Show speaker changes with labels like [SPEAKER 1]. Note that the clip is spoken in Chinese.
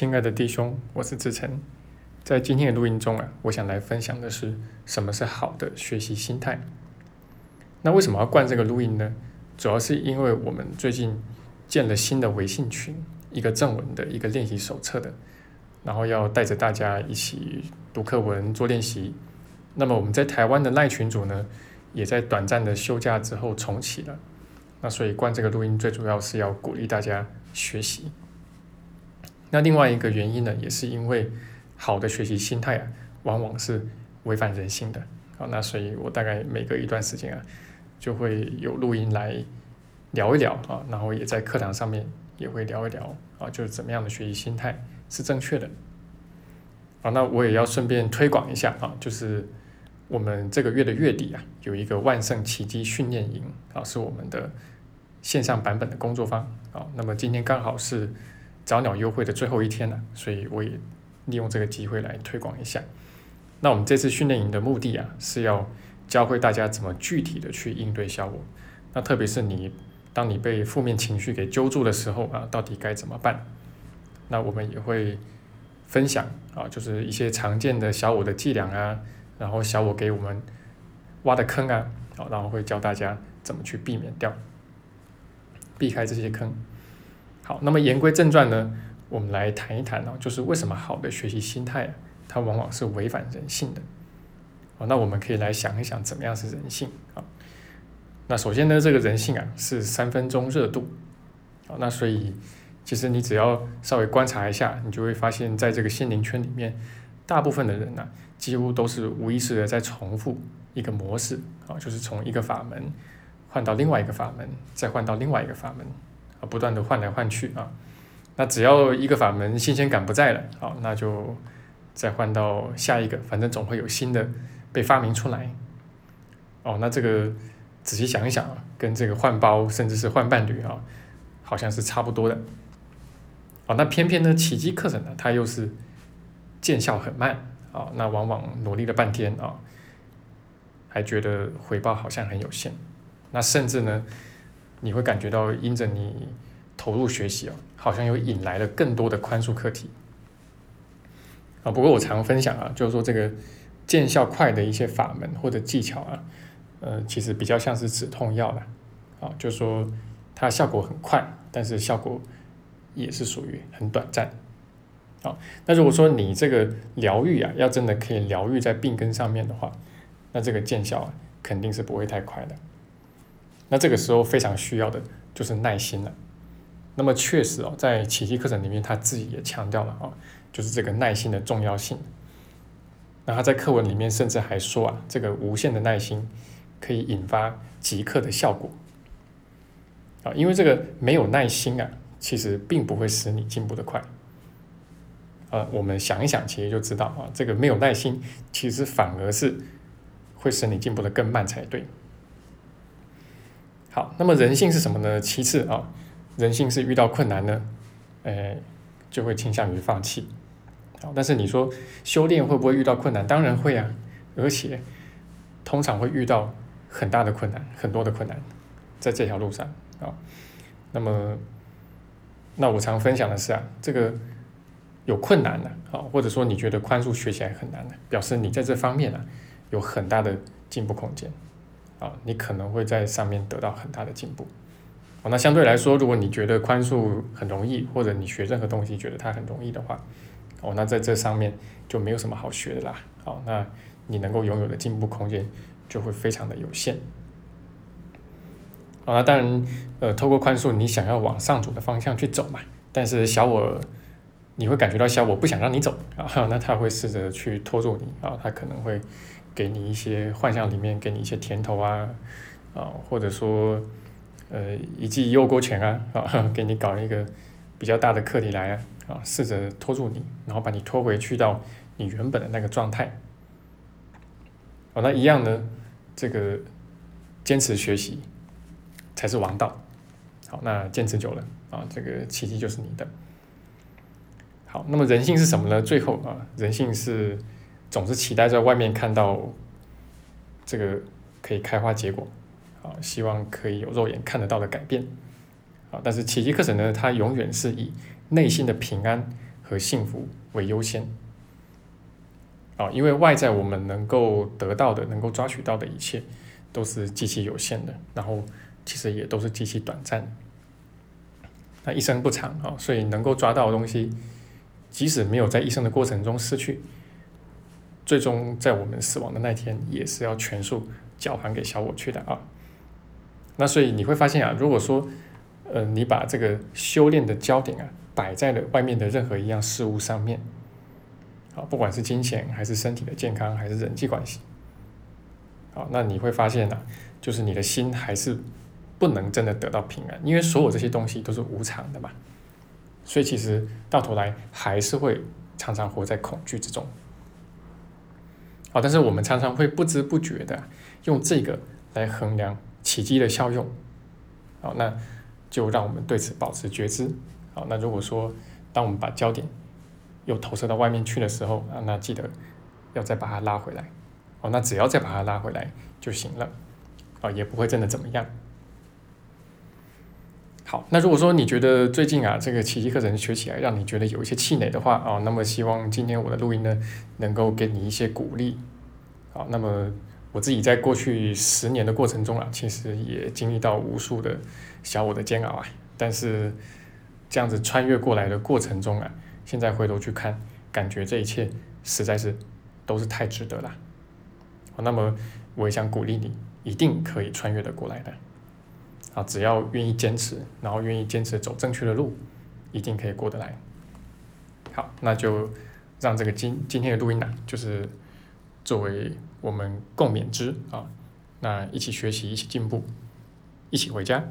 [SPEAKER 1] 亲爱的弟兄，我是志成。在今天的录音中啊，我想来分享的是什么是好的学习心态。那为什么要灌这个录音呢？主要是因为我们最近建了新的微信群，一个正文的一个练习手册的，然后要带着大家一起读课文、做练习。那么我们在台湾的赖群组呢，也在短暂的休假之后重启了。那所以灌这个录音最主要是要鼓励大家学习。那另外一个原因呢，也是因为。好的学习心态啊，往往是违反人性的。好，那所以我大概每隔一段时间啊，就会有录音来聊一聊啊，然后也在课堂上面也会聊一聊啊，就是怎么样的学习心态是正确的。好，那我也要顺便推广一下啊，就是我们这个月的月底啊，有一个万圣奇迹训练营啊，是我们的线上版本的工作坊啊。那么今天刚好是早鸟优惠的最后一天了，所以我也。利用这个机会来推广一下。那我们这次训练营的目的啊，是要教会大家怎么具体的去应对小我。那特别是你，当你被负面情绪给揪住的时候啊，到底该怎么办？那我们也会分享啊，就是一些常见的小我的伎俩啊，然后小我给我们挖的坑啊，好，然后会教大家怎么去避免掉，避开这些坑。好，那么言归正传呢？我们来谈一谈哦，就是为什么好的学习心态，它往往是违反人性的。哦，那我们可以来想一想，怎么样是人性啊？那首先呢，这个人性啊是三分钟热度。好，那所以其实你只要稍微观察一下，你就会发现在这个心灵圈里面，大部分的人呢，几乎都是无意识的在重复一个模式啊，就是从一个法门换到另外一个法门，再换到另外一个法门啊，不断的换来换去啊。那只要一个法门新鲜感不在了，好，那就再换到下一个，反正总会有新的被发明出来。哦，那这个仔细想一想啊，跟这个换包甚至是换伴侣啊，好像是差不多的。哦，那偏偏呢，奇迹课程呢，它又是见效很慢啊，那往往努力了半天啊，还觉得回报好像很有限。那甚至呢，你会感觉到因着你。投入学习哦，好像又引来了更多的宽恕课题啊。不过我常分享啊，就是说这个见效快的一些法门或者技巧啊，呃，其实比较像是止痛药了啊，就是说它效果很快，但是效果也是属于很短暂啊。那如果说你这个疗愈啊，要真的可以疗愈在病根上面的话，那这个见效啊，肯定是不会太快的。那这个时候非常需要的就是耐心了。那么确实哦，在奇迹课程里面，他自己也强调了啊，就是这个耐心的重要性。那他在课文里面甚至还说啊，这个无限的耐心可以引发即刻的效果啊，因为这个没有耐心啊，其实并不会使你进步的快。呃，我们想一想，其实就知道啊，这个没有耐心，其实反而是会使你进步的更慢才对。好，那么人性是什么呢？其次啊。人性是遇到困难呢，呃，就会倾向于放弃。好，但是你说修炼会不会遇到困难？当然会啊，而且通常会遇到很大的困难，很多的困难，在这条路上啊。那么，那我常分享的是啊，这个有困难的啊，或者说你觉得宽恕学起来很难的，表示你在这方面啊有很大的进步空间啊，你可能会在上面得到很大的进步。哦，那相对来说，如果你觉得宽恕很容易，或者你学任何东西觉得它很容易的话，哦，那在这上面就没有什么好学的啦。好，那你能够拥有的进步空间就会非常的有限。好，那当然，呃，透过宽恕，你想要往上走的方向去走嘛，但是小我，你会感觉到小我不想让你走啊，那他会试着去拖住你啊，他可能会给你一些幻象里面给你一些甜头啊，啊，或者说。呃，一记右勾拳啊，啊，给你搞一个比较大的课题来啊，啊，试着拖住你，然后把你拖回去到你原本的那个状态。哦，那一样呢，这个坚持学习才是王道。好，那坚持久了啊，这个奇迹就是你的。好，那么人性是什么呢？最后啊，人性是总是期待在外面看到这个可以开花结果。啊，希望可以有肉眼看得到的改变，啊，但是奇迹课程呢，它永远是以内心的平安和幸福为优先。啊，因为外在我们能够得到的、能够抓取到的一切，都是极其有限的，然后其实也都是极其短暂。那一生不长啊，所以能够抓到的东西，即使没有在一生的过程中失去，最终在我们死亡的那天，也是要全数交还给小我去的啊。那所以你会发现啊，如果说，呃，你把这个修炼的焦点啊，摆在了外面的任何一样事物上面。啊，不管是金钱还是身体的健康，还是人际关系，好，那你会发现呢，就是你的心还是不能真的得到平安，因为所有这些东西都是无常的嘛，所以其实到头来还是会常常活在恐惧之中。啊，但是我们常常会不知不觉的用这个来衡量奇迹的效用，好，那就让我们对此保持觉知。好，那如果说当我们把焦点又投射到外面去的时候啊，那记得要再把它拉回来哦。那只要再把它拉回来就行了啊，也不会真的怎么样。好，那如果说你觉得最近啊这个奇迹课程学起来让你觉得有一些气馁的话啊，那么希望今天我的录音呢能够给你一些鼓励。好，那么我自己在过去十年的过程中啊，其实也经历到无数的小我的煎熬啊，但是这样子穿越过来的过程中啊。现在回头去看，感觉这一切实在是都是太值得了。那么我也想鼓励你，一定可以穿越的过来的。啊，只要愿意坚持，然后愿意坚持走正确的路，一定可以过得来。好，那就让这个今今天的录音呢，就是作为我们共勉之啊。那一起学习，一起进步，一起回家。